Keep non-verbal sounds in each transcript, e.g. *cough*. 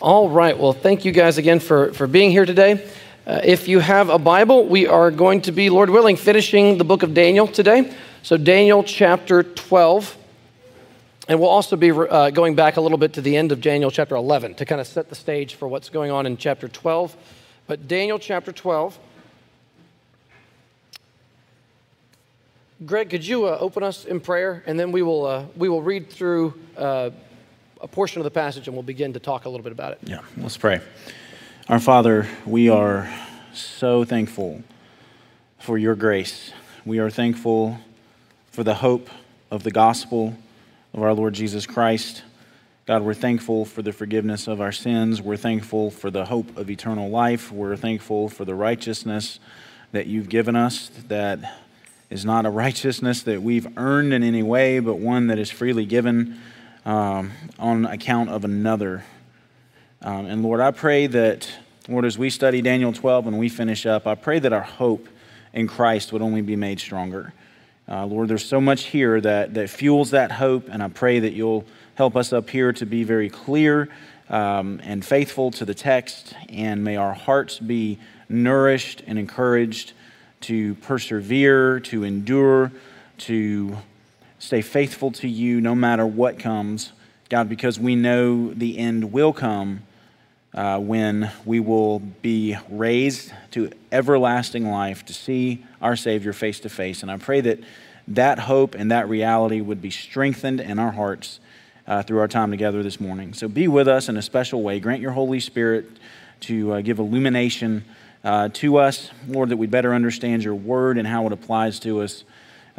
All right. Well, thank you guys again for, for being here today. Uh, if you have a Bible, we are going to be, Lord willing, finishing the book of Daniel today. So, Daniel chapter 12. And we'll also be uh, going back a little bit to the end of Daniel chapter 11 to kind of set the stage for what's going on in chapter 12. But Daniel chapter 12. Greg, could you uh, open us in prayer, and then we will uh, we will read through uh, a portion of the passage, and we'll begin to talk a little bit about it. Yeah, let's pray. Our Father, we are so thankful for your grace. We are thankful for the hope of the gospel of our Lord Jesus Christ. God, we're thankful for the forgiveness of our sins. We're thankful for the hope of eternal life. We're thankful for the righteousness that you've given us that is not a righteousness that we've earned in any way, but one that is freely given um, on account of another. Um, and Lord, I pray that, Lord, as we study Daniel 12 and we finish up, I pray that our hope in Christ would only be made stronger. Uh, Lord, there's so much here that, that fuels that hope, and I pray that you'll help us up here to be very clear um, and faithful to the text, and may our hearts be nourished and encouraged to persevere, to endure, to stay faithful to you no matter what comes. God, because we know the end will come uh, when we will be raised to everlasting life to see our Savior face to face. And I pray that that hope and that reality would be strengthened in our hearts uh, through our time together this morning. So be with us in a special way. Grant your Holy Spirit to uh, give illumination uh, to us, Lord, that we better understand your word and how it applies to us,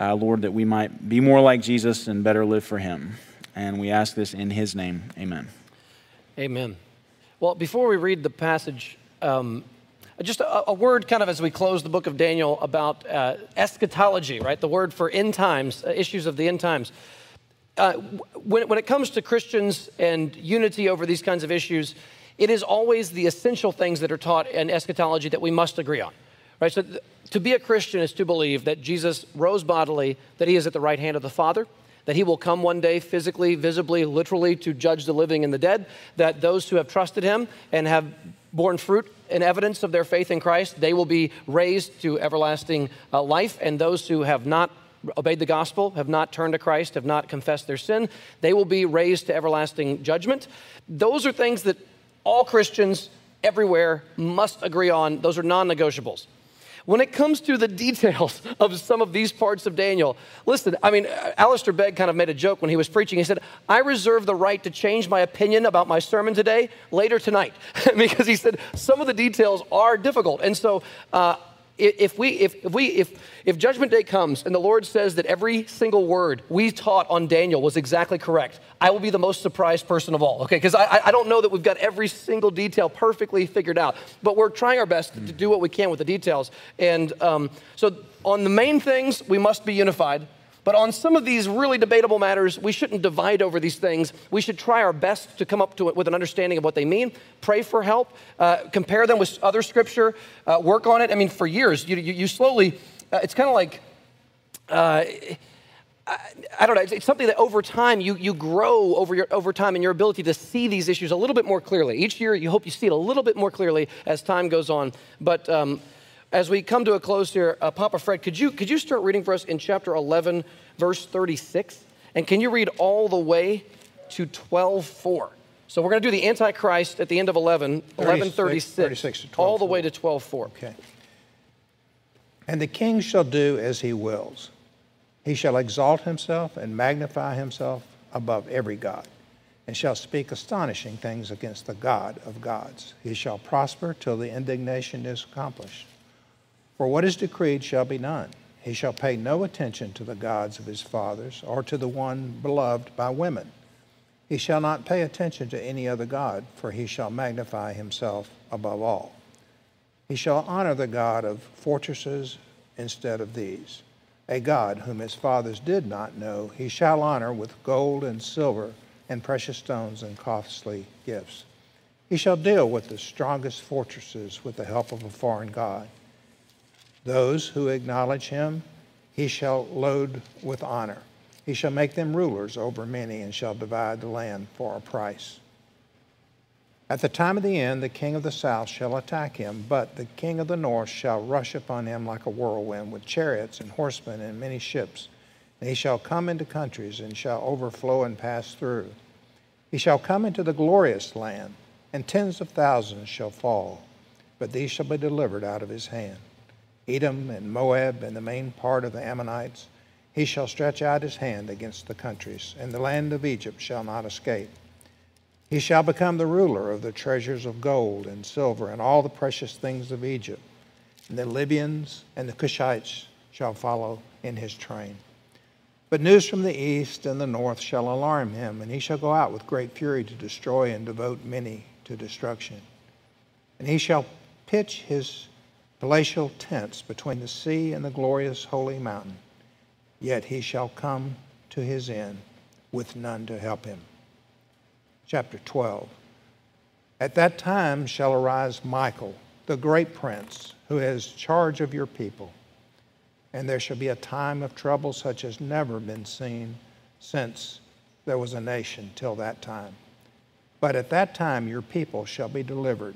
uh, Lord, that we might be more like Jesus and better live for him. And we ask this in his name. Amen. Amen. Well, before we read the passage, um, just a, a, word kind of as we close the book of Daniel about uh, eschatology, right? The word for end times, uh, issues of the end times. Uh, when, when it comes to Christians and unity over these kinds of issues, it is always the essential things that are taught in eschatology that we must agree on. Right? So th- to be a Christian is to believe that Jesus rose bodily, that he is at the right hand of the Father, that he will come one day physically, visibly, literally to judge the living and the dead, that those who have trusted him and have borne fruit and evidence of their faith in Christ, they will be raised to everlasting uh, life, and those who have not obeyed the gospel, have not turned to Christ, have not confessed their sin, they will be raised to everlasting judgment. Those are things that all Christians everywhere must agree on. Those are non negotiables. When it comes to the *laughs* details of some of these parts of Daniel, listen, I mean, Alistair Begg kind of made a joke when he was preaching. He said, I reserve the right to change my opinion about my sermon today later tonight, *laughs* because he said some of the details are difficult. And so uh, if we if, if we if if judgment day comes and the lord says that every single word we taught on daniel was exactly correct i will be the most surprised person of all okay? Because I, I don't know that we've got every single detail perfectly figured out but we're trying our best to do what we can with the details. And um, so on the main things we must be unified but on some of these really debatable matters, we shouldn't divide over these things. We should try our best to come up to it with an understanding of what they mean, pray for help, uh, compare them with other scripture, uh, work on it. I mean, for years, you, you, you slowly, uh, it's kind of like, uh, I, I, don't know, it's, something that over time you, you grow over, your, over time in your ability to see these issues a little bit more clearly. Each year, you hope you see it a little bit more clearly as time goes on. But um, as we come to a close here, uh, Papa Fred, could you, could you start reading for us in chapter 11, verse 36? And can you read all the way to 12.4? So we're going to do the Antichrist at the end of 11, 1136, 36 all the way to 12.4. Okay. And the king shall do as he wills. He shall exalt himself and magnify himself above every God, and shall speak astonishing things against the God of gods. He shall prosper till the indignation is accomplished. For what is decreed shall be done. He shall pay no attention to the gods of his fathers or to the one beloved by women. He shall not pay attention to any other God, for he shall magnify himself above all. He shall honor the God of fortresses instead of these. A God whom his fathers did not know, he shall honor with gold and silver and precious stones and costly gifts. He shall deal with the strongest fortresses with the help of a foreign God. Those who acknowledge him, he shall load with honor. He shall make them rulers over many and shall divide the land for a price. At the time of the end, the king of the south shall attack him, but the king of the north shall rush upon him like a whirlwind, with chariots and horsemen and many ships. And he shall come into countries and shall overflow and pass through. He shall come into the glorious land, and tens of thousands shall fall, but these shall be delivered out of his hand. Edom and Moab and the main part of the Ammonites, he shall stretch out his hand against the countries, and the land of Egypt shall not escape. He shall become the ruler of the treasures of gold and silver and all the precious things of Egypt. And the Libyans and the Cushites shall follow in his train. But news from the east and the north shall alarm him, and he shall go out with great fury to destroy and devote many to destruction. And he shall pitch his palatial tents between the sea and the glorious holy mountain. Yet he shall come to his end with none to help him. Chapter 12. At that time shall arise Michael, the great prince, who has charge of your people and there shall be a time of trouble such as never been seen since there was a nation till that time. But at that time your people shall be delivered,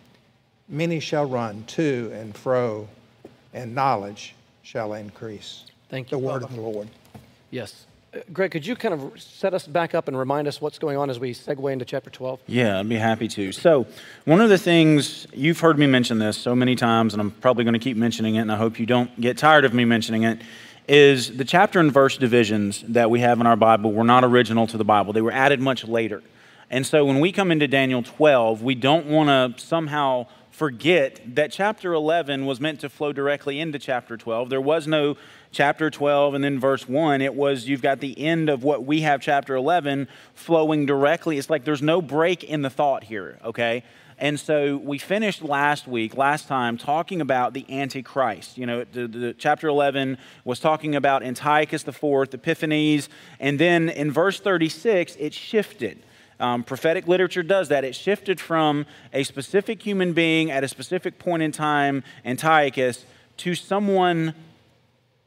Many shall run to and fro, and knowledge shall increase. Thank you. The word of the Lord. Yes. Uh, Greg, could you kind of set us back up and remind us what's going on as we segue into chapter 12? Yeah, I'd be happy to. So, one of the things you've heard me mention this so many times, and I'm probably going to keep mentioning it, and I hope you don't get tired of me mentioning it, is the chapter and verse divisions that we have in our Bible were not original to the Bible, they were added much later. And so, when we come into Daniel 12, we don't want to somehow forget that chapter 11 was meant to flow directly into chapter 12. There was no chapter 12 and then verse 1. It was, you've got the end of what we have, chapter 11, flowing directly. It's like there's no break in the thought here, okay? And so we finished last week, last time, talking about the Antichrist. You know, the, the, chapter 11 was talking about Antiochus IV, Epiphanes, and then in verse 36, it shifted. Um, prophetic literature does that. It shifted from a specific human being at a specific point in time, Antiochus, to someone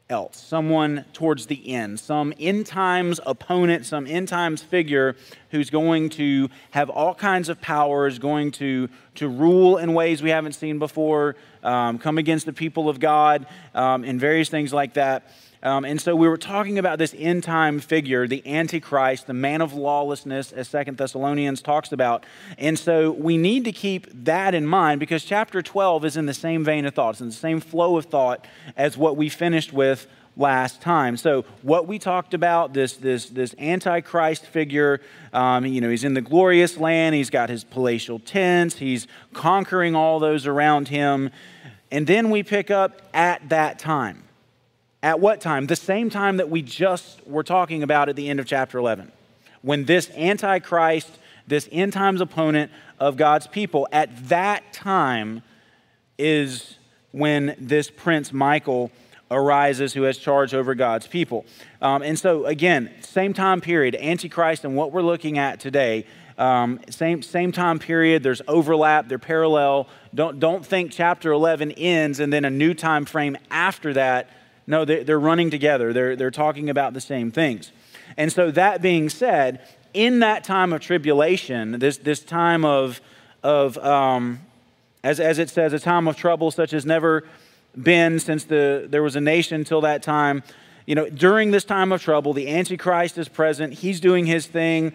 else, someone towards the end, some end times opponent, some end times figure who's going to have all kinds of powers, going to, to rule in ways we haven't seen before, um, come against the people of God, um, and various things like that. Um, and so we were talking about this end time figure, the Antichrist, the man of lawlessness, as Second Thessalonians talks about. And so we need to keep that in mind because chapter 12 is in the same vein of thoughts, in the same flow of thought as what we finished with last time. So what we talked about, this this this antichrist figure, um, you know, he's in the glorious land. He's got his palatial tents. He's conquering all those around him, and then we pick up at that time. At what time? The same time that we just were talking about at the end of chapter 11. When this Antichrist, this end times opponent of God's people, at that time is when this prince Michael arises who has charge over God's people. Um, and so, again, same time period, Antichrist and what we're looking at today. Um, same, same time period, there's overlap, they're parallel. Don't, don't think chapter 11 ends and then a new time frame after that no, they're running together. They're, they're talking about the same things. And so, that being said, in that time of tribulation, this, this time of, of um, as, as it says, a time of trouble such as never been since the, there was a nation till that time. You know, during this time of trouble, the Antichrist is present. He's doing his thing.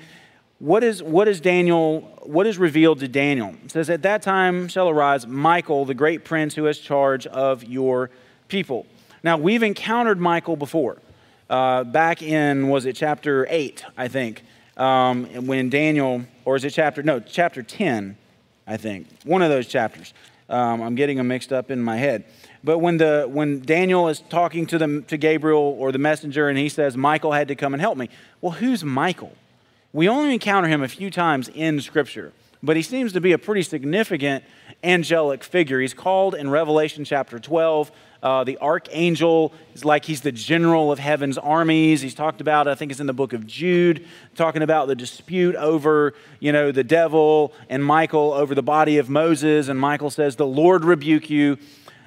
What is, what is Daniel, what is revealed to Daniel? It says, At that time shall arise Michael, the great prince who has charge of your people. Now, we've encountered Michael before. Uh, back in, was it chapter 8, I think, um, when Daniel, or is it chapter, no, chapter 10, I think, one of those chapters. Um, I'm getting them mixed up in my head. But when, the, when Daniel is talking to, the, to Gabriel or the messenger and he says, Michael had to come and help me. Well, who's Michael? We only encounter him a few times in Scripture. but he seems to be a pretty significant angelic figure. He's called in Revelation chapter 12 uh, the archangel is like he's the general of heaven's armies. He's talked about, I think it's in the book of Jude, talking about the dispute over, you know, the devil and Michael over the body of Moses. And Michael says, The Lord rebuke you.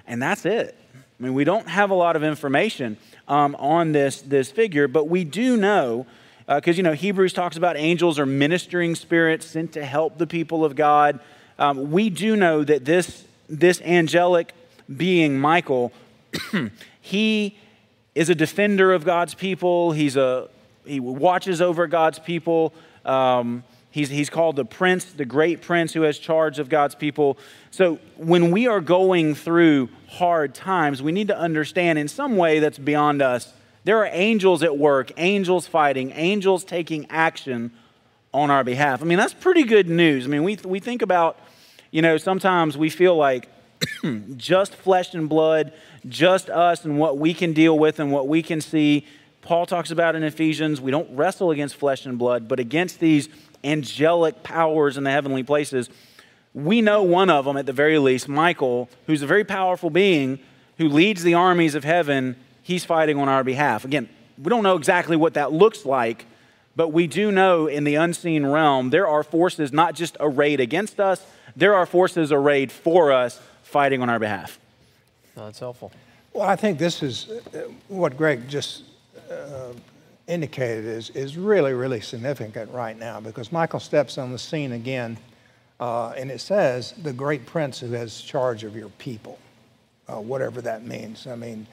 And that's it. I mean, we don't have a lot of information um, on this, this figure, but we do know because uh, you know hebrews talks about angels are ministering spirits sent to help the people of god um, we do know that this this angelic being michael *clears throat* he is a defender of God's people. He's a, he watches over God's people. Um, he's, he's called the prince, the great prince who has charge of God's people. So when we are going through hard times, we need to understand in some way that's beyond us. There are angels at work, angels fighting, angels taking action on our behalf. I mean, that's pretty good news. I mean, we, we think about, you know, sometimes we feel like *clears throat* just flesh and blood, just us and what we can deal with and what we can see. Paul talks about in Ephesians, we don't wrestle against flesh and blood, but against these angelic powers in the heavenly places. We know one of them at the very least, Michael, who's a very powerful being who leads the armies of heaven. He's fighting on our behalf. Again, we don't know exactly what that looks like, but we do know in the unseen realm there are forces not just arrayed against us, there are forces arrayed for us fighting on our behalf. Oh, that's helpful. Well, I think this is uh, what Greg just uh, indicated is, is really, really significant right now because Michael steps on the scene again, uh, and it says, the great prince who has charge of your people, uh, whatever that means. I mean,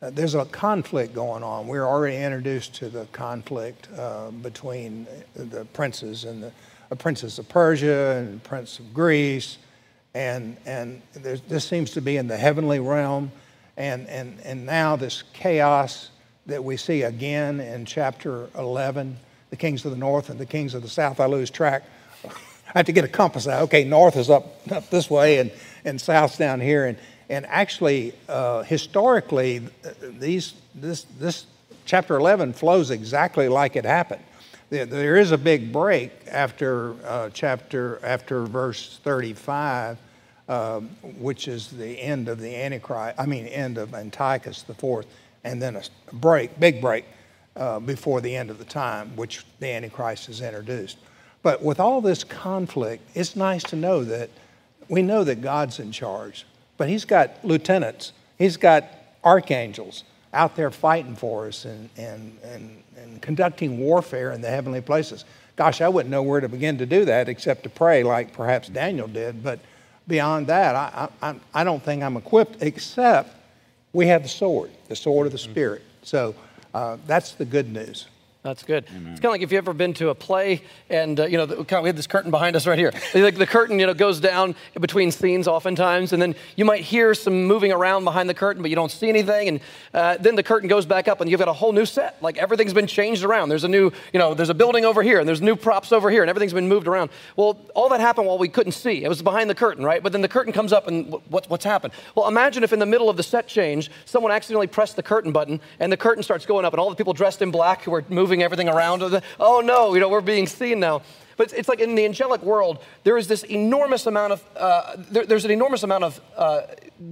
uh, there's a conflict going on. We're already introduced to the conflict uh, between the princes and the princes of Persia and the prince of Greece and, and this seems to be in the heavenly realm. And, and, and now this chaos that we see again in chapter 11, the kings of the north and the kings of the south. I lose track. *laughs* I have to get a compass out. Okay, north is up, up this way and, and south's down here. And, and actually, uh, historically, these, this, this chapter 11 flows exactly like it happened. There is a big break after uh, chapter, after verse 35, um, which is the end of the Antichrist, I mean, end of Antiochus the fourth, and then a break, big break, uh, before the end of the time, which the Antichrist is introduced. But with all this conflict, it's nice to know that we know that God's in charge, but He's got lieutenants, He's got archangels out there fighting for us and, and, and and conducting warfare in the heavenly places. Gosh, I wouldn't know where to begin to do that except to pray, like perhaps Daniel did. But beyond that, I, I, I don't think I'm equipped, except we have the sword, the sword of the Spirit. So uh, that's the good news. That's good. Amen. It's kind of like if you've ever been to a play and, uh, you know, the, kind of, we have this curtain behind us right here. *laughs* Like the curtain, you know, goes down between scenes oftentimes, and then you might hear some moving around behind the curtain, but you don't see anything. And uh, then the curtain goes back up and you've got a whole new set. Like everything's been changed around. There's a new, you know, there's a building over here and there's new props over here and everything's been moved around. Well, all that happened while we couldn't see. It was behind the curtain, right? But then the curtain comes up and what, what's happened? Well, imagine if in the middle of the set change, someone accidentally pressed the curtain button and the curtain starts going up and all the people dressed in black who are moving everything around oh no, you know, we're being seen now. But it's like in the angelic world, there is this enormous amount of, uh, there, there's an enormous amount of uh,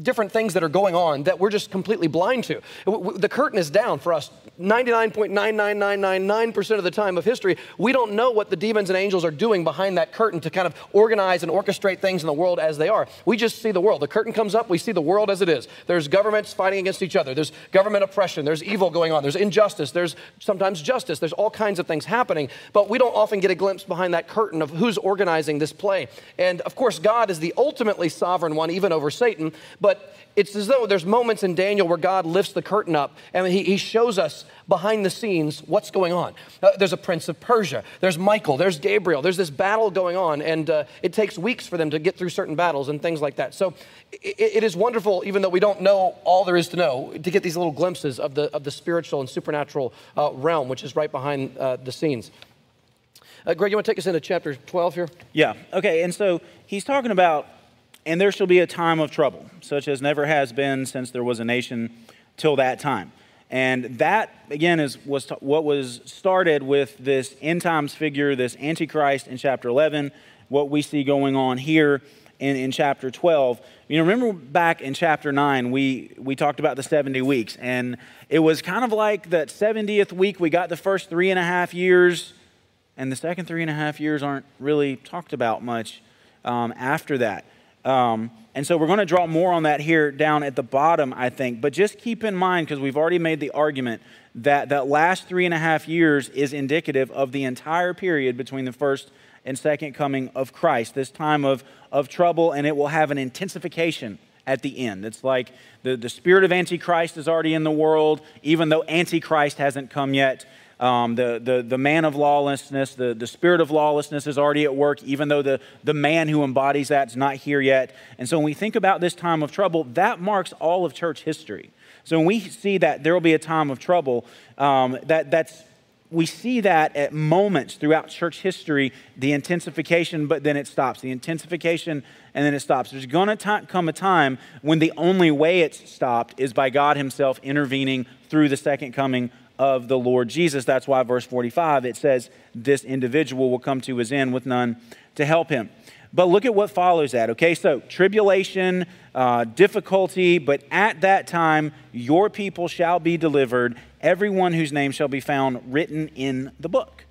different things that are going on that we're just completely blind to. The curtain is down for us 99.99999% of the time of history. We don't know what the demons and angels are doing behind that curtain to kind of organize and orchestrate things in the world as they are. We just see the world. The curtain comes up, we see the world as it is. There's governments fighting against each other, there's government oppression, there's evil going on, there's injustice, there's sometimes justice, there's all kinds of things happening, but we don't often get a glimpse behind that curtain of who's organizing this play. And of course, God is the ultimately sovereign one, even over Satan, but it's as though there's moments in Daniel where God lifts the curtain up and he, he shows us behind the scenes what's going on. Uh, there's a prince of Persia, there's Michael, there's Gabriel, there's this battle going on, and uh, it takes weeks for them to get through certain battles and things like that. So it, it is wonderful, even though we don't know all there is to know, to get these little glimpses of the, of the spiritual and supernatural uh, realm, which is right behind uh, the scenes. Uh, Greg, you want to take us into chapter 12 here? Yeah. Okay. And so he's talking about and there shall be a time of trouble, such as never has been since there was a nation till that time. And that, again, is was what was started with this end times figure, this Antichrist in chapter 11. what we see going on here in, in chapter 12. You know, remember back in chapter 9, we, we talked about the 70 weeks, and it was kind of like that 70th week, we got the first three and a half years, and the second three and a half years aren't really talked about much um, after that. Um, and so we're going to draw more on that here down at the bottom, I think. But just keep in mind, because we've already made the argument that that last three and a half years is indicative of the entire period between the first and second coming of Christ, this time of, of trouble, and it will have an intensification at the end. It's like the, the spirit of Antichrist is already in the world, even though Antichrist hasn't come yet. Um, the, the, the man of lawlessness, the, the spirit of lawlessness is already at work, even though the, the man who embodies that is not here yet. And so when we think about this time of trouble, that marks all of church history. So when we see that there will be a time of trouble, um, that, that's we see that at moments throughout church history, the intensification, but then it stops. The intensification, and then it stops. There's going to come a time when the only way it's stopped is by God Himself intervening through the second coming of the Lord Jesus. That's why, verse 45, it says, This individual will come to his end with none to help him. But look at what follows that, okay? So, tribulation, uh, difficulty, but at that time, your people shall be delivered, everyone whose name shall be found written in the book.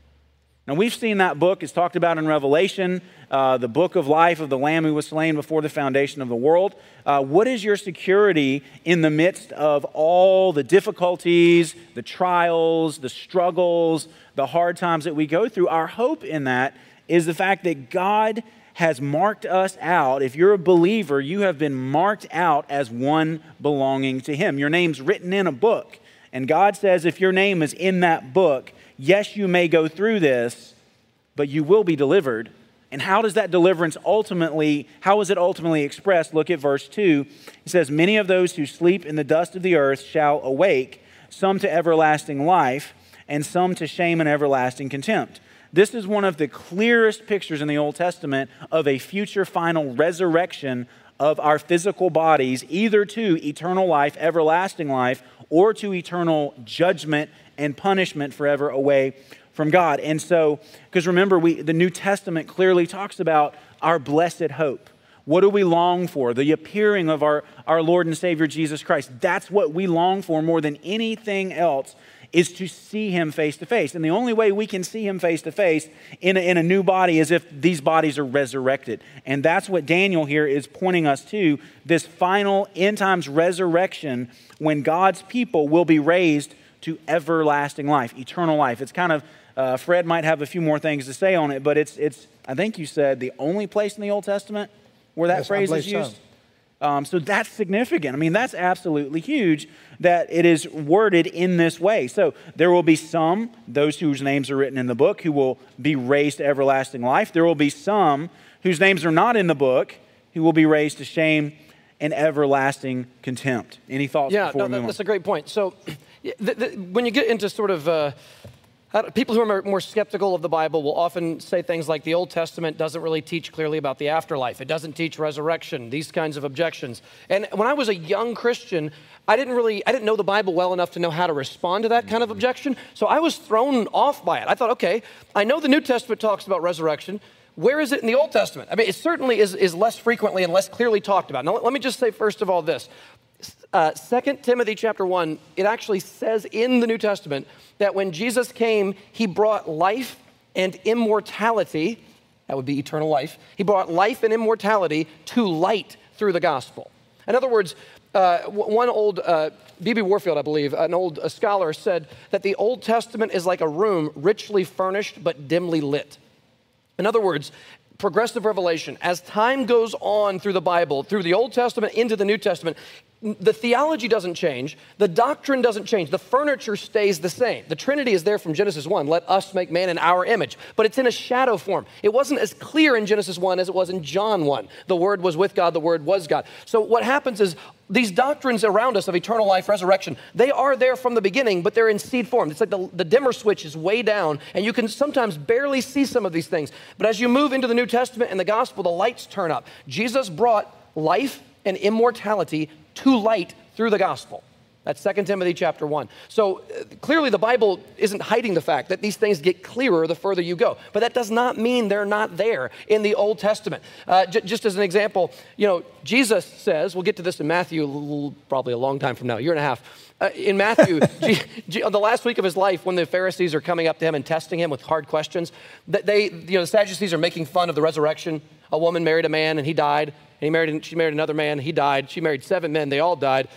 Now, we've seen that book. It's talked about in Revelation, uh, the book of life of the Lamb who was slain before the foundation of the world. Uh, what is your security in the midst of all the difficulties, the trials, the struggles, the hard times that we go through? Our hope in that is the fact that God has marked us out. If you're a believer, you have been marked out as one belonging to Him. Your name's written in a book. And God says, if your name is in that book, yes, you may go through this, but you will be delivered. And how does that deliverance ultimately, how is it ultimately expressed? Look at verse 2. It says, Many of those who sleep in the dust of the earth shall awake, some to everlasting life, and some to shame and everlasting contempt. This is one of the clearest pictures in the Old Testament of a future final resurrection of our physical bodies, either to eternal life, everlasting life, or to eternal judgment and punishment forever away from God. And so, because remember, we, the New Testament clearly talks about our blessed hope. What do we long for? The appearing of our, our Lord and Savior Jesus Christ. That's what we long for more than anything else is to see him face to face. And the only way we can see him face to face in a, in a new body is if these bodies are resurrected. And that's what Daniel here is pointing us to this final end times resurrection when God's people will be raised to everlasting life, eternal life. It's kind of, uh, Fred might have a few more things to say on it, but it's, it's, I think you said, the only place in the Old Testament where that Yes, phrase is believe so. used. Um, so that's significant. I mean, that's absolutely huge that it is worded in this way. So there will be some, those whose names are written in the book, who will be raised to everlasting life. There will be some whose names are not in the book who will be raised to shame and everlasting contempt. Any thoughts Yeah, before no, we that, move on? that's a great point. So, the, the, when you get into sort of uh, people who are more skeptical of the Bible will often say things like the Old Testament doesn't really teach clearly about the afterlife. It doesn't teach resurrection. These kinds of objections. And when I was a young Christian, I didn't really I didn't know the Bible well enough to know how to respond to that kind of objection. So I was thrown off by it. I thought, okay, I know the New Testament talks about resurrection. Where is it in the Old Testament? I mean, it certainly is, is less frequently and less clearly talked about. Now, let- let me just say, first of all, this. Uh, 2 Timothy chapter 1, it actually says in the New Testament that when Jesus came, he brought life and immortality, that would be eternal life, he brought life and immortality to light through the gospel. In other words, uh, one old, uh, B.B. Warfield, I believe, an old uh, scholar said that the Old Testament is like a room richly furnished but dimly lit. In other words, progressive revelation, as time goes on through the Bible, through the Old Testament into the New Testament, the theology doesn't change, the doctrine doesn't change, the furniture stays the same. The Trinity is there from Genesis 1, let us make man in our image, but it's in a shadow form. It wasn't as clear in Genesis 1 as it was in John 1. The Word was with God, the Word was God. So what happens is these doctrines around us of eternal life, resurrection, they are there from the beginning, but they're in seed form. It's like the, the dimmer switch is way down, and you can sometimes barely see some of these things. But as you move into the New Testament and the gospel, the lights turn up. Jesus brought life and immortality to light through the gospel. That's 2 Timothy chapter 1. So uh, clearly, the Bible isn't hiding the fact that these things get clearer the further you go. But that does not mean they're not there in the Old Testament. Uh, j- just as an example, you know, Jesus says, we'll get to this in Matthew probably a long time from now, a year and a half. Uh, in Matthew, *laughs* G- G- on the last week of his life, when the Pharisees are coming up to him and testing him with hard questions, they, you know, the Sadducees are making fun of the resurrection. A woman married a man and he died, and he married, she married another man, he died. She married seven men, they all died.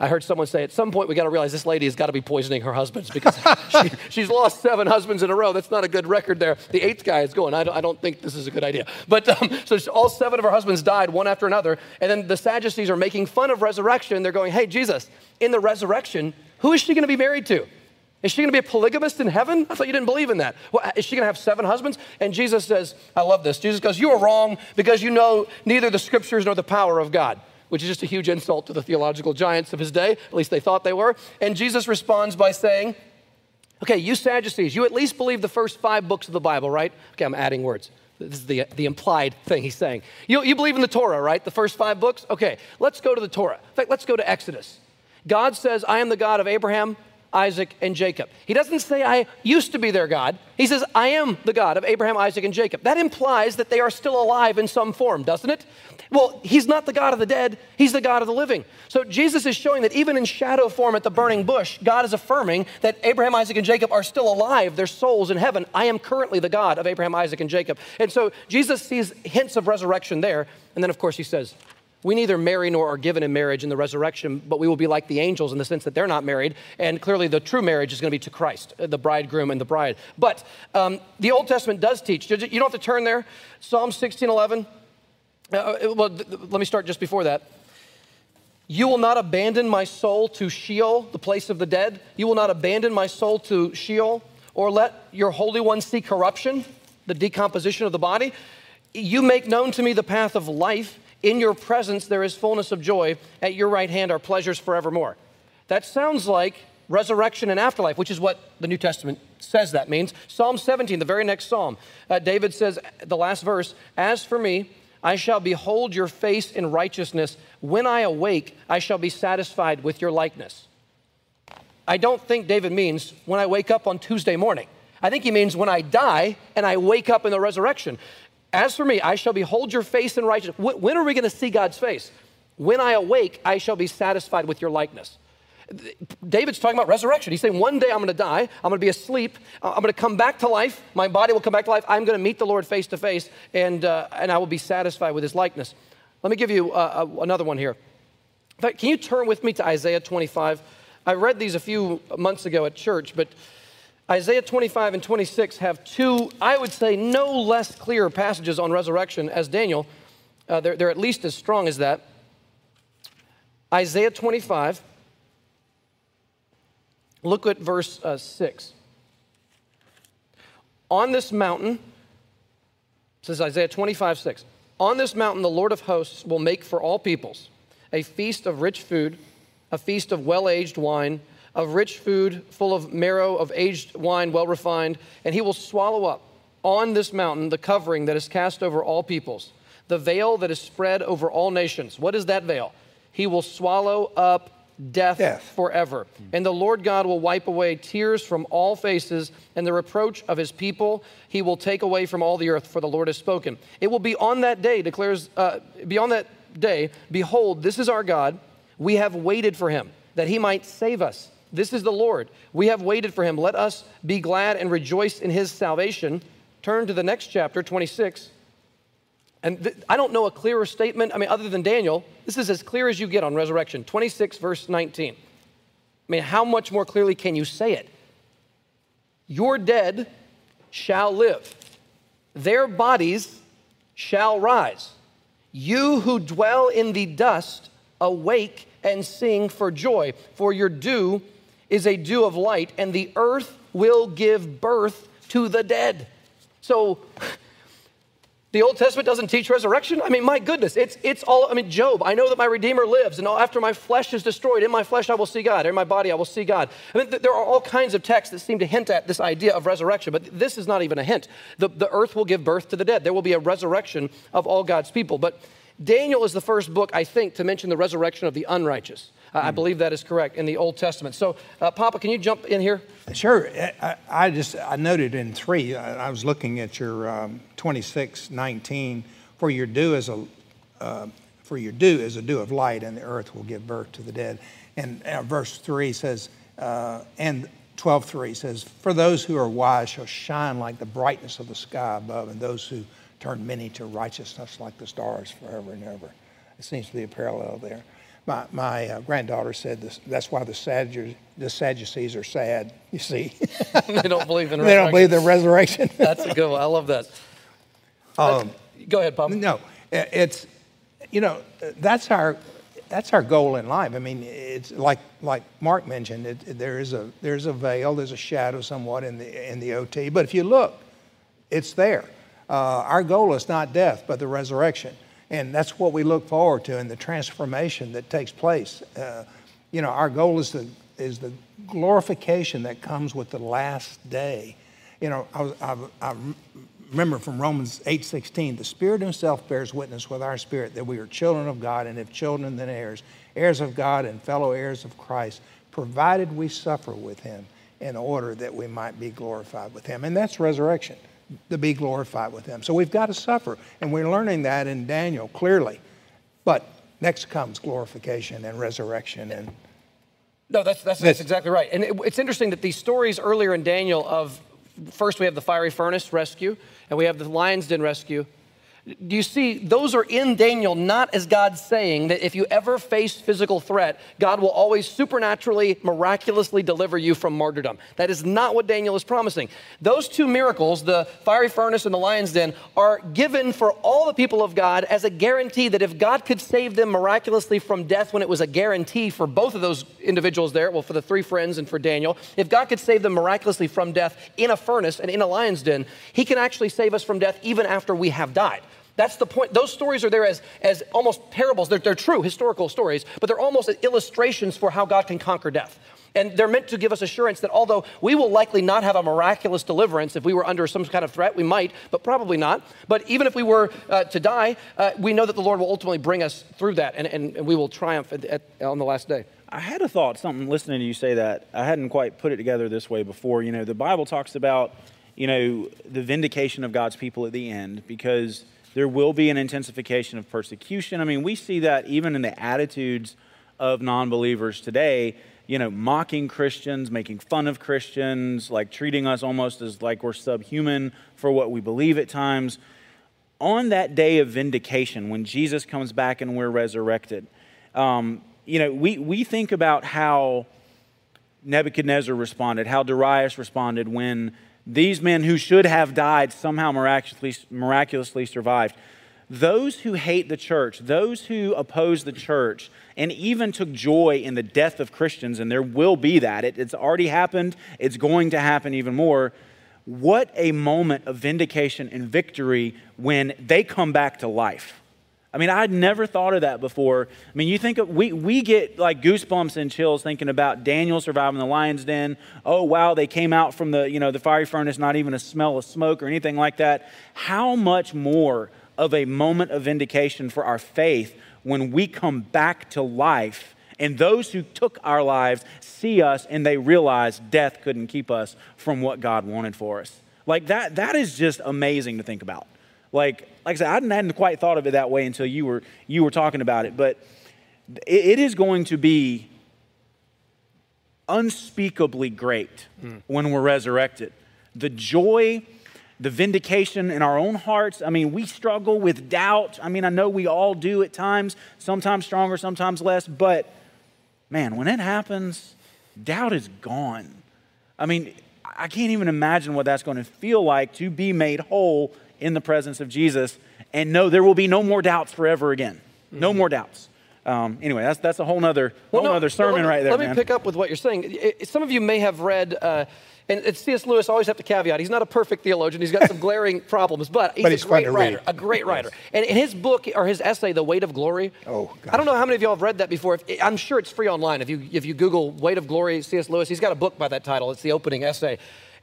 I heard someone say at some point we got to realize this lady has got to be poisoning her husbands because *laughs* she, she's lost seven husbands in a row. That's not a good record there. The eighth guy is going. I don't, I don't think this is a good idea. But um, so all seven of her husbands died one after another. And then the Sadducees are making fun of resurrection. They're going, hey, Jesus, in the resurrection, who is she going to be married to? Is she going to be a polygamist in heaven? I thought you didn't believe in that. Well, is she going to have seven husbands? And Jesus says, I love this. Jesus goes, You are wrong because you know neither the scriptures nor the power of God which is just a huge insult to the theological giants of his day. At least they thought they were. And Jesus responds by saying, Okay, you Sadducees, you at least believe the first five books of the Bible, right? Okay, I'm adding words. This is the, the implied thing he's saying. You, you believe in the Torah, right? The first five books? Okay, let's go to the Torah. In fact, let's go to Exodus. God says, I am the God of Abraham, Isaac, and Jacob. He doesn't say, I used to be their God. He says, I am the God of Abraham, Isaac, and Jacob. That implies that they are still alive in some form, doesn't it? Well, he's not the God of the dead, he's the God of the living. So Jesus is showing that even in shadow form at the burning bush, God is affirming that Abraham, Isaac, and Jacob are still alive, their souls in heaven. I am currently the God of Abraham, Isaac, and Jacob. And so Jesus sees hints of resurrection there. And then, of course, he says, we neither marry nor are given in marriage in the resurrection, but we will be like the angels in the sense that they're not married. And clearly, the true marriage is going to be to Christ, uh, the bridegroom and the bride. But um, the Old Testament does teach. You don't have to turn there. Psalm 16 11. Uh, uh well, th- let me start just before that. You will not abandon my soul to Sheol, the place of the dead. You will not abandon my soul to Sheol, or let your Holy One see corruption, the decomposition of the body. You make known to me the path of life. In your presence there is fullness of joy. At your right hand are pleasures forevermore. That sounds like resurrection and afterlife, which is what the New Testament says that means. Psalm 17, the very next psalm, uh, David says, the last verse, As for me, I shall behold your face in righteousness. When I awake, I shall be satisfied with your likeness. I don't think David means when I wake up on Tuesday morning. I think he means when I die and I wake up in the resurrection. As for me, I shall behold your face in righteousness. When are we going to see God's face? When I awake, I shall be satisfied with your likeness. David's talking about resurrection. He's saying, one day I'm going to die. I'm going to be asleep. I'm going to come back to life. My body will come back to life. I'm going to meet the Lord face to face, and uh, and I will be satisfied with his likeness. Let me give you uh, uh, another one here. In fact, can you turn with me to Isaiah 25? I read these a few months ago at church, but Isaiah 25 and 26 have two, I would say, no less clear passages on resurrection as Daniel. Uh, they're, they're at least as strong as that. Isaiah 25, look at verse uh, 6. On this mountain, says Isaiah 25, 6. On this mountain, the Lord of hosts will make for all peoples a feast of rich food, a feast of well aged wine of rich food, full of marrow, of aged wine, well refined, and he will swallow up on this mountain the covering that is cast over all peoples, the veil that is spread over all nations. What is that veil? He will swallow up death, death, forever. And the Lord God will wipe away tears from all faces, and the reproach of his people he will take away from all the earth, for the Lord has spoken. It will be on that day, declares, uh, beyond that day, behold, this is our God. We have waited for him, that he might save us. This is the Lord. We have waited for him. Let us be glad and rejoice in his salvation. Turn to the next chapter, 26. And th- I don't know a clearer statement. I mean, other than Daniel, this is as clear as you get on resurrection. 26, verse 19. I mean, how much more clearly can you say it? Your dead shall live, their bodies shall rise. You who dwell in the dust, awake and sing for joy, for your dew is a dew of light, and the earth will give birth to the dead. So, the Old Testament doesn't teach resurrection? I mean, my goodness, it's, it's all, I mean, Job, I know that my Redeemer lives, and after my flesh is destroyed, in my flesh I will see God, in my body I will see God. I mean, there are all kinds of texts that seem to hint at this idea of resurrection, but this is not even a hint. The, the earth will give birth to the dead. There will be a resurrection of all God's people. But Daniel is the first book, I think, to mention the resurrection of the unrighteous. Uh, I believe that is correct in the Old Testament. So, uh, Papa, can you jump in here? Sure. I, I just I noted in three. I was looking at your um, 26, 19. For your dew is a uh, for your dew is a dew of light, and the earth will give birth to the dead. And uh, verse three says, uh, and 12:3 says, "For those who are wise shall shine like the brightness of the sky above, and those who turn many to righteousness like the stars forever and ever." It seems to be a parallel there. My, my uh, granddaughter said this, that's why the, Sadducees, the Sadducees are sad, you see. *laughs* they don't believe in *laughs* They don't believe the resurrection. *laughs* That's a good one. I love that. Um, Go ahead, Papa. No, it's, you know, that's our, that's our goal in life. I mean, it's like, like Mark mentioned, it, there is a, there's a veil, there's a shadow somewhat in the, in the OT, but if you look, it's there. Uh, our goal is not death, but the resurrection. And that's what we look forward to in the transformation that takes place. Uh, you know, our goal is the, is the glorification that comes with the last day. You know, I, I, I remember from Romans 8:16, the Spirit Himself bears witness with our spirit that we are children of God, and if children, then heirs, heirs of God and fellow heirs of Christ, provided we suffer with Him in order that we might be glorified with Him. And that's resurrection to be glorified with Him. So we've got to suffer, and we're learning that in Daniel clearly. But next comes glorification and resurrection and no, that's, that's, that's exactly right. And it, it's interesting that these stories earlier in Daniel of first we have the fiery furnace rescue, and we have the lion's den rescue, do you see those are in Daniel not as God saying that if you ever face physical threat, God will always supernaturally, miraculously deliver you from martyrdom. That is not what Daniel is promising. Those two miracles, the fiery furnace and the lion's den, are given for all the people of God as a guarantee that if God could save them miraculously from death when it was a guarantee for both of those individuals there, well, for the three friends and for Daniel, if God could save them miraculously from death in a furnace and in a lion's den, he can actually save us from death even after we have died. That's the point. Those stories are there as, as almost parables. They're, they're true historical stories, but they're almost illustrations for how God can conquer death. And they're meant to give us assurance that although we will likely not have a miraculous deliverance if we were under some kind of threat, we might, but probably not. But even if we were uh, to die, uh, we know that the Lord will ultimately bring us through that and, and, and we will triumph at, at, on the last day. I had a thought, something listening to you say that. I hadn't quite put it together this way before. You know, the Bible talks about, you know, the vindication of God's people at the end because there will be an intensification of persecution. I mean, we see that even in the attitudes of non believers today, you know, mocking Christians, making fun of Christians, like treating us almost as like we're subhuman for what we believe at times. On that day of vindication, when Jesus comes back and we're resurrected, um, you know, we, we think about how Nebuchadnezzar responded, how Darius responded when these men who should have died somehow miraculously, miraculously survived. Those who hate the church, those who oppose the church, and even took joy in the death of Christians, and there will be that. It, it's already happened, it's going to happen even more. What a moment of vindication and victory when they come back to life. I mean, I'd never thought of that before. I mean, you think of, we, we get like goosebumps and chills thinking about Daniel surviving the lion's den. Oh, wow, they came out from the, you know, the fiery furnace, not even a smell of smoke or anything like that. How much more of a moment of vindication for our faith when we come back to life and those who took our lives see us and they realize death couldn't keep us from what God wanted for us. Like that, that is just amazing to think about. Like, like I said, I hadn't quite thought of it that way until you were, you were talking about it. But it, it is going to be unspeakably great mm. when we're resurrected. The joy, the vindication in our own hearts. I mean, we struggle with doubt. I mean, I know we all do at times, sometimes stronger, sometimes less. But man, when it happens, doubt is gone. I mean, I can't even imagine what that's going to feel like to be made whole in the presence of Jesus and know there will be no more doubts forever again. No mm-hmm. more doubts. Um, anyway, that's, that's a whole other, whole well, no, other sermon right there. Let man. me pick up with what you're saying. Some of you may have read, uh, and C.S. Lewis always have to caveat, he's not a perfect theologian. He's got some *laughs* glaring problems, but he's, but he's a great writer. A great *laughs* writer. Yes. And in his book or his essay, The Weight of Glory, oh, gosh. I don't know how many of y'all have read that before. If, I'm sure it's free online. If you, if you Google Weight of Glory, C.S. Lewis, he's got a book by that title. It's the opening essay.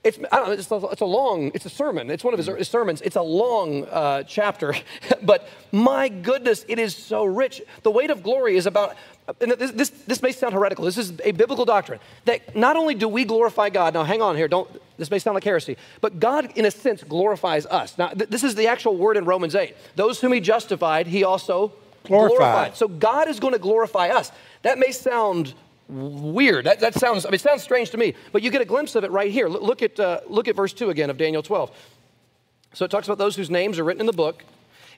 It's, I don't know, it's, a, it's a long, it's a sermon. It's one of his, his sermons. It's a long uh, chapter, *laughs* but my goodness, it is so rich. The weight of glory is about, and this, this, this may sound heretical. This is a biblical doctrine that not only do we glorify God, now hang on here, don't, this may sound like heresy, but God, in a sense, glorifies us. Now, th- this is the actual word in Romans 8. Those whom he justified, he also glorified. glorified. So God is going to glorify us. That may sound weird. That, that sounds, I mean, it sounds strange to me, but you get a glimpse of it right here. Look at, uh, look at verse 2 again of Daniel 12. So it talks about those whose names are written in the book,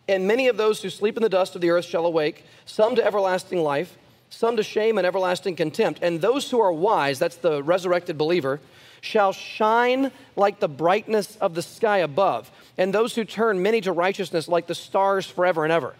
and many of those who sleep in the dust of the earth shall awake, some to everlasting life, some to shame and everlasting contempt. And those who are wise, that's the resurrected believer, shall shine like the brightness of the sky above, and those who turn many to righteousness like the stars forever and ever.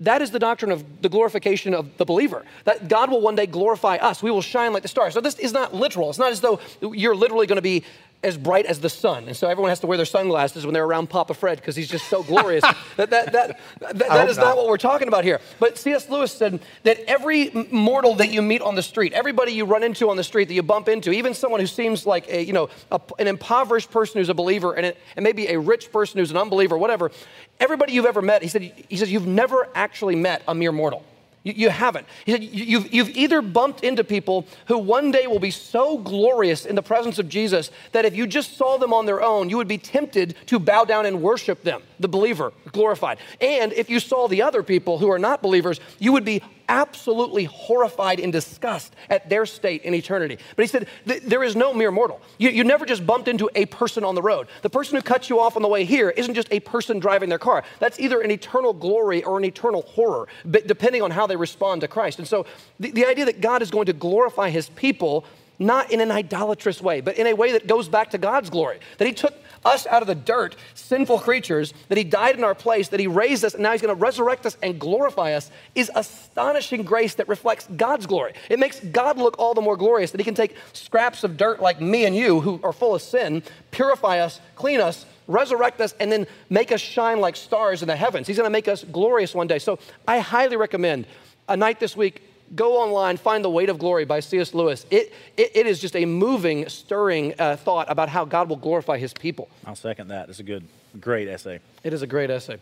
That is the doctrine of the glorification of the believer. That God will one day glorify us. We will shine like the stars. So this is not literal. It's not as though you're literally going to be as bright as the sun. And so everyone has to wear their sunglasses when they're around Papa Fred because he's just so glorious. *laughs* that that, that, that, that is not. not what we're talking about here. But C.S. Lewis said that every mortal that you meet on the street, everybody you run into on the street that you bump into, even someone who seems like a, you know, a, an impoverished person who's a believer and, a, and maybe a rich person who's an unbeliever, whatever, everybody you've ever met, he said, he says, you've never actually met a mere mortal. You, haven't. He said, you've, you've either bumped into people who one day will be so glorious in the presence of Jesus that if you just saw them on their own, you would be tempted to bow down and worship them, the believer, glorified. And if you saw the other people who are not believers, you would be absolutely horrified in disgust at their state in eternity. But he said, there is no mere mortal. You, you never just bumped into a person on the road. The person who cuts you off on the way here isn't just a person driving their car. That's either an eternal glory or an eternal horror, depending on how they respond to Christ. And so the, the idea that God is going to glorify his people not in an idolatrous way, but in a way that goes back to God's glory. That He took us out of the dirt, sinful creatures, that He died in our place, that He raised us, and now He's going to resurrect us and glorify us is astonishing grace that reflects God's glory. It makes God look all the more glorious that He can take scraps of dirt like me and you, who are full of sin, purify us, clean us, resurrect us, and then make us shine like stars in the heavens. He's going to make us glorious one day. So I highly recommend a night this week go online, find The Weight of Glory by C.S. Lewis. It, it, it is just a moving, stirring uh, thought about how God will glorify his people. I'll second that. It's a good, great essay. It is a great essay.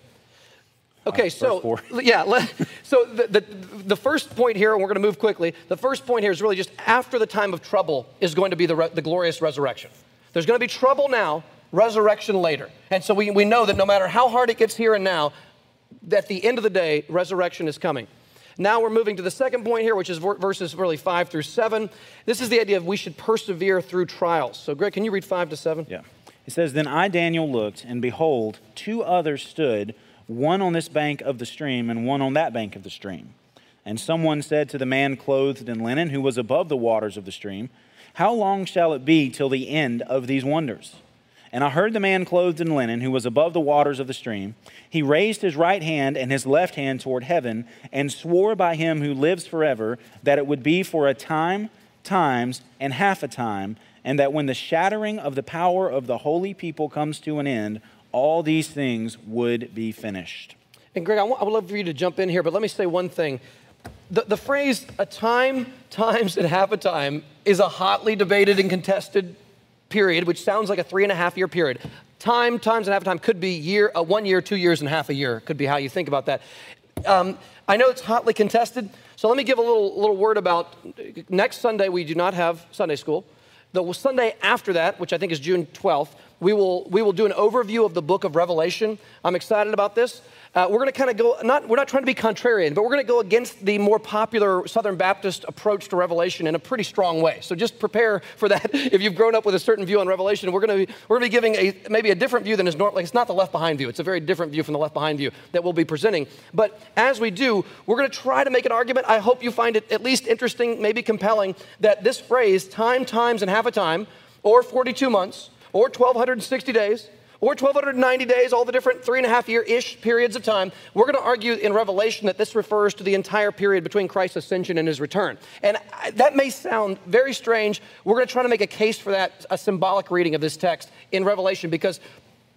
Okay, so *laughs* yeah, so the, the, the, first point here, and we're going to move quickly. The first point here is really just after the time of trouble is going to be the, re, the glorious resurrection. There's going to be trouble now, resurrection later. And so we, we know that no matter how hard it gets here and now, at the end of the day, resurrection is coming. Now we're moving to the second point here, which is verses really five through seven. This is the idea of we should persevere through trials. So, Greg, can you read five to seven? Yeah. It says, Then I, Daniel, looked, and behold, two others stood, one on this bank of the stream, and one on that bank of the stream. And someone said to the man clothed in linen, who was above the waters of the stream, How long shall it be till the end of these wonders? And I heard the man clothed in linen, who was above the waters of the stream. He raised his right hand and his left hand toward heaven, and swore by him who lives forever that it would be for a time, times, and half a time, and that when the shattering of the power of the holy people comes to an end, all these things would be finished. And Greg, I, would love for you to jump in here, but let me say one thing. The, the phrase a time, times, and half a time is a hotly debated and contested period, which sounds like a three and a half year period. Time, times and half a time could be year, uh, one year, two years, and half a year. Could be how you think about that. Um, I know it's hotly contested, so let me give a little, little word about next Sunday. We do not have Sunday school. The Sunday after that, which I think is June 12th, we will, we will do an overview of the book of Revelation. I'm excited about this. Uh, we're going to kind of go, not, we're not trying to be contrarian, but we're going to go against the more popular Southern Baptist approach to Revelation in a pretty strong way. So just prepare for that. *laughs* if you've grown up with a certain view on Revelation, we're going to be, we're going to be giving a, maybe a different view than is normal. Like it's not the left behind view. It's a very different view from the left behind view that we'll be presenting. But as we do, we're going to try to make an argument. I hope you find it at least interesting, maybe compelling, that this phrase, time, times, and half a time, or 42 months, or 1,260 days, or 1,290 days, all the different three and a half year ish periods of time, we're going to argue in Revelation that this refers to the entire period between Christ's ascension and his return. And that may sound very strange. We're going to try to make a case for that, a symbolic reading of this text in Revelation, because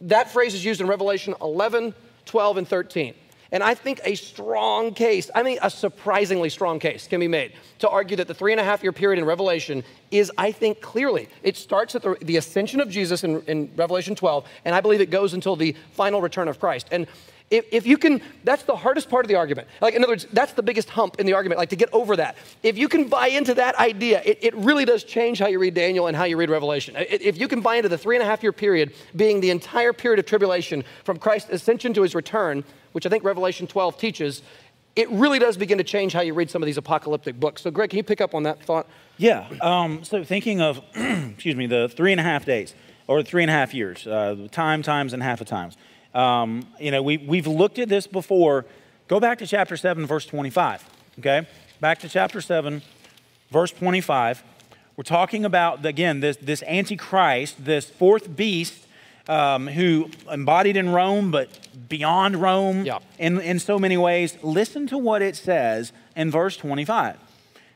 that phrase is used in Revelation 11, 12, and 13. And I think a strong case, I mean, a surprisingly strong case can be made to argue that the three and a half year period in Revelation is, I think, clearly, it starts at the, the ascension of Jesus in, in Revelation 12, and I believe it goes until the final return of Christ. And if, if you can, that's the hardest part of the argument. Like, in other words, that's the biggest hump in the argument, like to get over that. If you can buy into that idea, it, it really does change how you read Daniel and how you read Revelation. If you can buy into the three and a half year period being the entire period of tribulation from Christ's ascension to his return, which I think Revelation 12 teaches, it really does begin to change how you read some of these apocalyptic books. So, Greg, can you pick up on that thought? Yeah. Um, so, thinking of, *clears throat* excuse me, the three and a half days or three and a half years, uh, time, times, and half of times. Um, you know, we, we've looked at this before. Go back to chapter 7, verse 25. Okay? Back to chapter 7, verse 25. We're talking about, again, this, this Antichrist, this fourth beast um, who embodied in Rome, but beyond Rome yeah. in, in so many ways. Listen to what it says in verse 25. It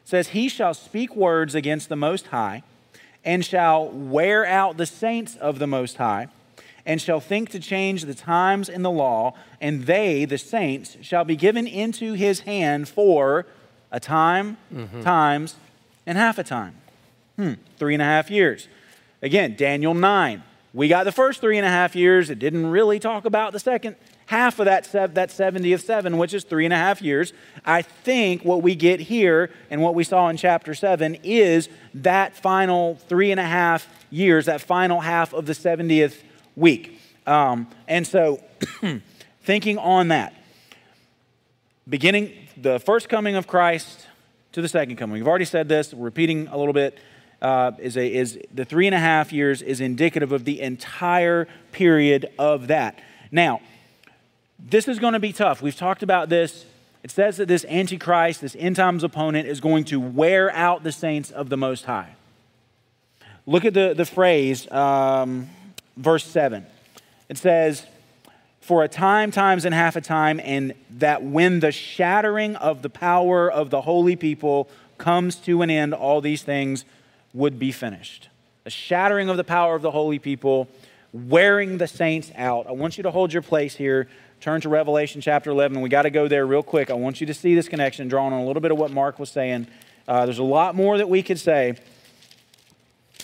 says, He shall speak words against the Most High, and shall wear out the saints of the Most High, and shall think to change the times and the law, and they, the saints, shall be given into his hand for a time, mm-hmm. times, and half a time. Hmm, three and a half years. Again, Daniel 9 we got the first three and a half years. It didn't really talk about the second half of that, that 70th seven, which is three and a half years. I think what we get here and what we saw in chapter 7 is that final three and a half years, that final half of the 70th week. Um, and so, *clears throat* thinking on that, beginning the first coming of Christ to the second coming. We've already said this, we're repeating a little bit uh, is, a, is the three and a half years is indicative of the entire period of that. Now, this is going to be tough. We've talked about this. It says that this Antichrist, this end times opponent, is going to wear out the saints of the Most High. Look at the, the phrase, um, verse 7. It says, For a time, times, and half a time, and that when the shattering of the power of the holy people comes to an end, all these things would be finished. A shattering of the power of the holy people, wearing the saints out. I want you to hold your place here. Turn to Revelation chapter 11. We got to go there real quick. I want you to see this connection, drawing on a little bit of what Mark was saying. Uh, there's a lot more that we could say.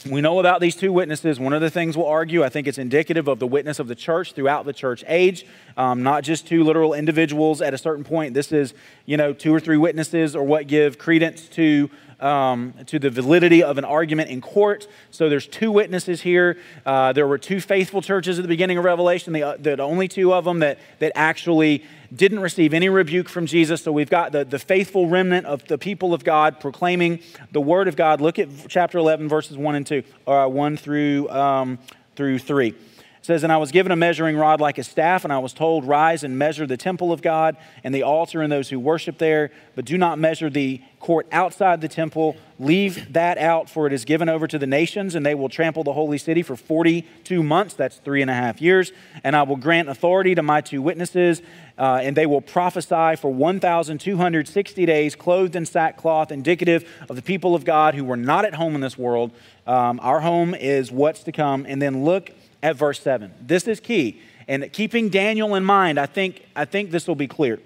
We know about these two witnesses. One of the things we'll argue, I think it's indicative of the witness of the church throughout the church age, um, not just two literal individuals at a certain point. This is, you know, two or three witnesses or what give credence to um, to the validity of an argument in court. So there's two witnesses here. Uh, there were two faithful churches at the beginning of Revelation, the, uh, the only two of them that, that actually didn't receive any rebuke from Jesus. So we've got the, the faithful remnant of the people of God proclaiming the word of God. Look at chapter 11, verses 1 and 2, uh, 1 through, um, through 3. It says, And I was given a measuring rod like a staff, and I was told, Rise and measure the temple of God and the altar and those who worship there, but do not measure the court outside the temple. Leave that out, for it is given over to the nations, and they will trample the holy city for 42 months. That's three and a half years. And I will grant authority to my two witnesses, uh, and they will prophesy for 1,260 days, clothed in sackcloth, indicative of the people of God who were not at home in this world. Um, our home is what's to come. And then look at verse 7. This is key. And keeping Daniel in mind, I think, I think this will be clear.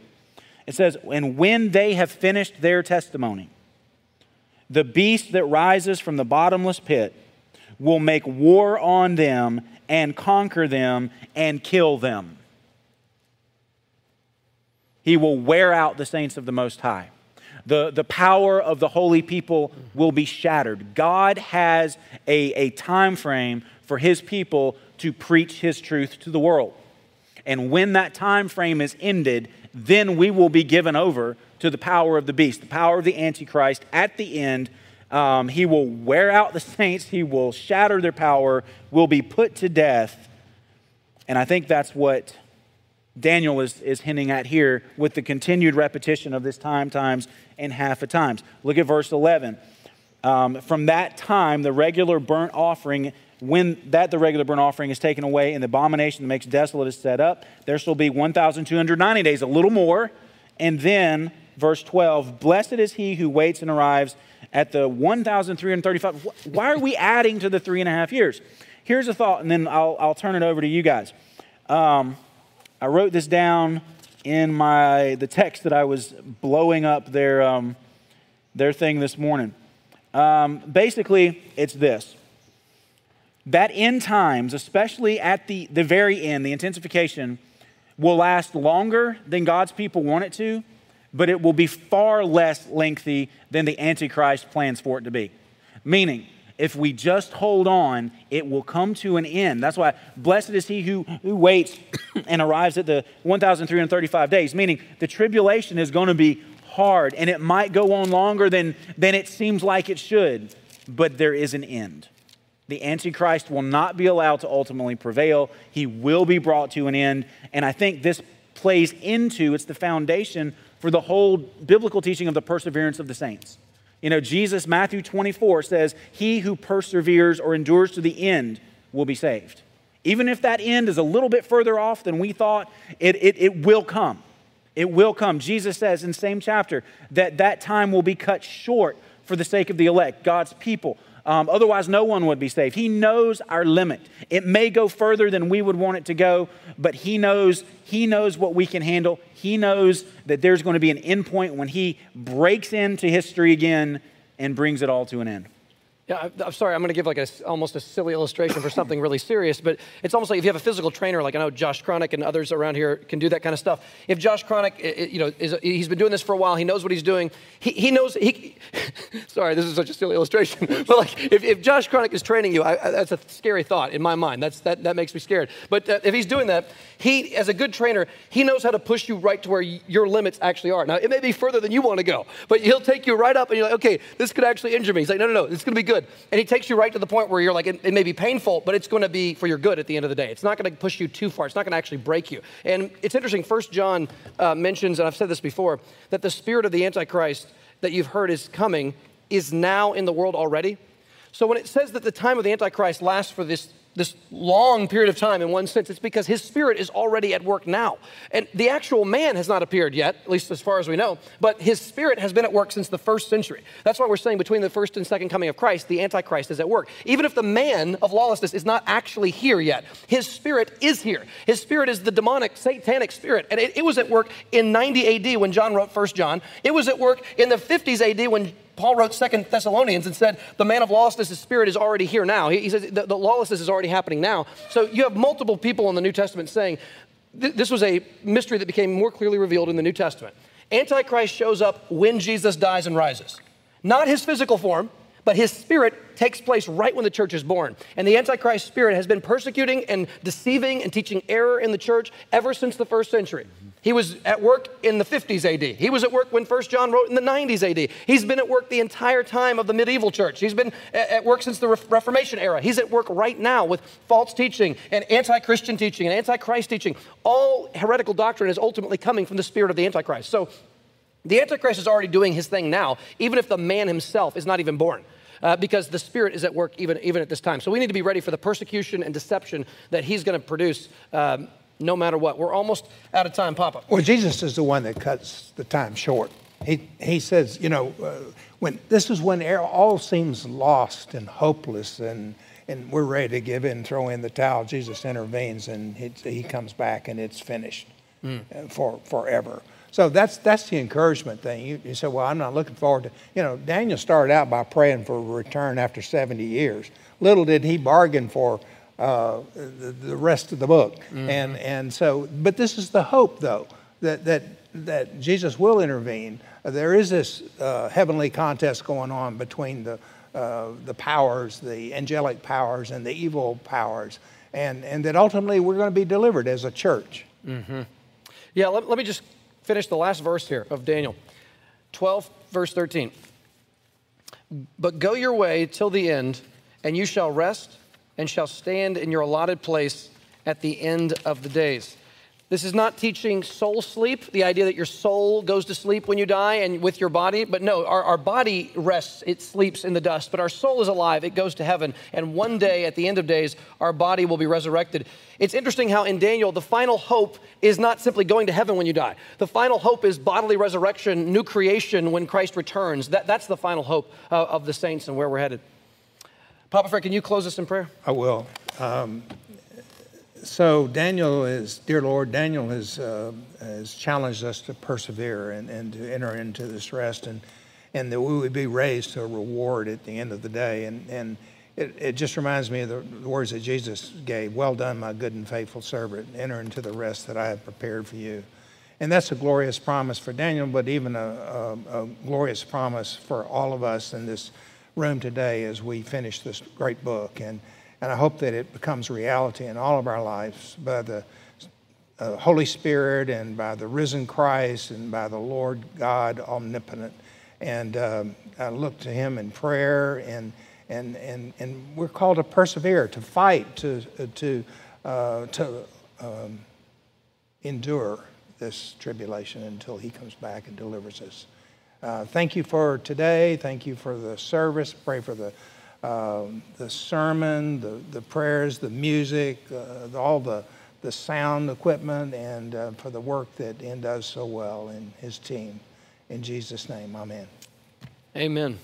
It says, And when they have finished their testimony, the beast that rises from the bottomless pit will make war on them and conquer them and kill them. He will wear out the saints of the Most High. The, the power of the holy people will be shattered. God has a, a time frame for his people to preach his truth to the world. And when that time frame is ended, then we will be given over to the power of the beast, the power of the Antichrist. At the end, um, he will wear out the *laughs* saints, he will shatter their power, will be put to death. And I think that's what Daniel is, is hinting at here with the continued repetition of this time, times, and half a times. Look at verse 11. Um, from that time, the regular burnt offering when that the regular burnt offering is taken away and the abomination that makes desolate is set up, there shall be 1,290 days, a little more. And then, verse 12, blessed is he who waits and arrives at the 1,335. Why are we adding to the three and a half years? Here's a thought, and then I'll, I'll turn it over to you guys. Um, I wrote this down in my the text that I was blowing up their um, their thing this morning. Um, basically, it's this: that end times, especially at the the very end, the intensification, will last longer than God's people want it to, but it will be far less lengthy than the Antichrist plans for it to be. Meaning, if we just hold on, it will come to an end. That's why blessed is he who, who waits *coughs* and arrives at the 1,335 days, meaning the tribulation is going to be hard and it might go on longer than, than it seems like it should, but there is an end. The Antichrist will not be allowed to ultimately prevail. He will be brought to an end. And I think this plays into, it's the foundation for the whole biblical teaching of the perseverance of the saints. You know, Jesus, Matthew 24 says, He who perseveres or endures to the end will be saved. Even if that end is a little bit further off than we thought, it, it, it will come. It will come. Jesus says in the same chapter that that time will be cut short for the sake of the elect, God's people. Um, otherwise, no one would be saved. He knows our limit. It may go further than we would want it to go, but He knows He knows what we can handle. He knows that there's going to be an end point when He breaks into history again and brings it all to an end. Yeah, I'm sorry. I'm going to give like a, almost a silly illustration for something really serious, but it's almost like if you have a physical trainer, like I know Josh Cronick and others around here can do that kind of stuff. If Josh Cronick, you know, is, he's been doing this for a while, he knows what he's doing. He, he knows. He, *laughs* sorry, this is such a silly illustration, *laughs* but like if, if Josh Cronick is training you, I, that's a scary thought in my mind. That's that that makes me scared. But uh, if he's doing that, he, as a good trainer, he knows how to push you right to where your limits actually are. Now it may be further than you want to go, but he'll take you right up, and you're like, okay, this could actually injure me. He's like, no, no, no, it's going to be good, and he takes you right to the point where you're like, it, it may be painful, but it's going to be for your good at the end of the day. It's not going to push you too far. It's not going to actually break you. And it's interesting. First John uh, mentions, and I've said this before, that the spirit of the Antichrist that you've heard is coming is now in the world already. So when it says that the time of the Antichrist lasts for this this long period of time in one sense, it's because his spirit is already at work now. And the actual man has not appeared yet, at least as far as we know, but his spirit has been at work since the first century. That's why we're saying between the first and second coming of Christ, the Antichrist is at work. Even if the man of lawlessness is not actually here yet, his spirit is here. His spirit is the demonic, satanic spirit. And it, it was at work in 90 AD when John wrote First John. It was at work in the 50s AD when Paul wrote Second Thessalonians and said, The man of lawlessness, spirit is already here now. He, he says, the, the, lawlessness is already happening now. So you have multiple people in the New Testament saying, This was a mystery that became more clearly revealed in the New Testament. Antichrist shows up when Jesus dies and rises. Not his physical form, but his spirit takes place right when the church is born. And the Antichrist spirit has been persecuting and deceiving and teaching error in the church ever since the first century. He was at work in the 50s AD. He was at work when 1 John wrote in the 90s AD. He's been at work the entire time of the medieval church. He's been at work since the Reformation era. He's at work right now with false teaching and anti Christian teaching and anti Christ teaching. All heretical doctrine is ultimately coming from the spirit of the Antichrist. So the Antichrist is already doing his thing now, even if the man himself is not even born. Uh, because the Spirit is at work even, even at this time. So we need to be ready for the persecution and deception that He's going to produce um, no matter what. We're almost out of time, Papa. Well, Jesus is the one that cuts the time short. He, he says, you know, uh, when this is when all seems lost and hopeless and, and we're ready to give in, throw in the towel, Jesus intervenes and he, he comes back and it's finished mm. for forever. So that's that's the encouragement thing. You, you say, well, I'm not looking forward to. You know, Daniel started out by praying for a return after 70 years. Little did he bargain for uh, the, the, rest of the book. Mm-hmm. And, and so, but this is the hope, though, that, that, that Jesus will intervene. There is this uh, heavenly contest going on between the, uh, the powers, the angelic powers, and the evil powers, and, and that ultimately we're going to be delivered as a church. Mm-hmm. Yeah, let, let me just finish the last verse here of Daniel 12, verse 13. But go your way till the end, and you shall rest and shall stand in your allotted place at the end of the days. This is not teaching soul sleep, the idea that your soul goes to sleep when you die and with your body. But no, our, our body rests, it sleeps in the dust, but our soul is alive, it goes to heaven. And one day, at the end of days, our body will be resurrected. It's interesting how in Daniel, the final hope is not simply going to heaven when you die. The final hope is bodily resurrection, new creation when Christ returns. That, that's the final hope uh, of the saints and where we're headed. Papa Fred, can you close us in prayer? I will. Um, so Daniel is, dear Lord, Daniel has, uh, has challenged us to persevere and, and to enter into this rest and, and that we would be raised to a reward at the end of the day. And, and it, it just reminds me of the, words that Jesus gave Well done, my good and faithful servant. Enter into the rest that I have prepared for you. And that's a glorious promise for Daniel, but even a, a, a glorious promise for all of us in this room today as we finish this great book. And, and I hope that it becomes reality in all of our lives by the uh, Holy Spirit and by the risen Christ and by the Lord God omnipotent. And um, I look to Him in prayer, and, and, and, and we're called to persevere, to fight, to, to, uh, to um, endure this tribulation until He comes back and delivers us. Uh, thank you for today. Thank you for the service. Pray for the, um, the sermon, the, the prayers, the music, uh, all the, the sound equipment, and uh, for the work that Ian does so well in his team. In Jesus' name, amen. Amen.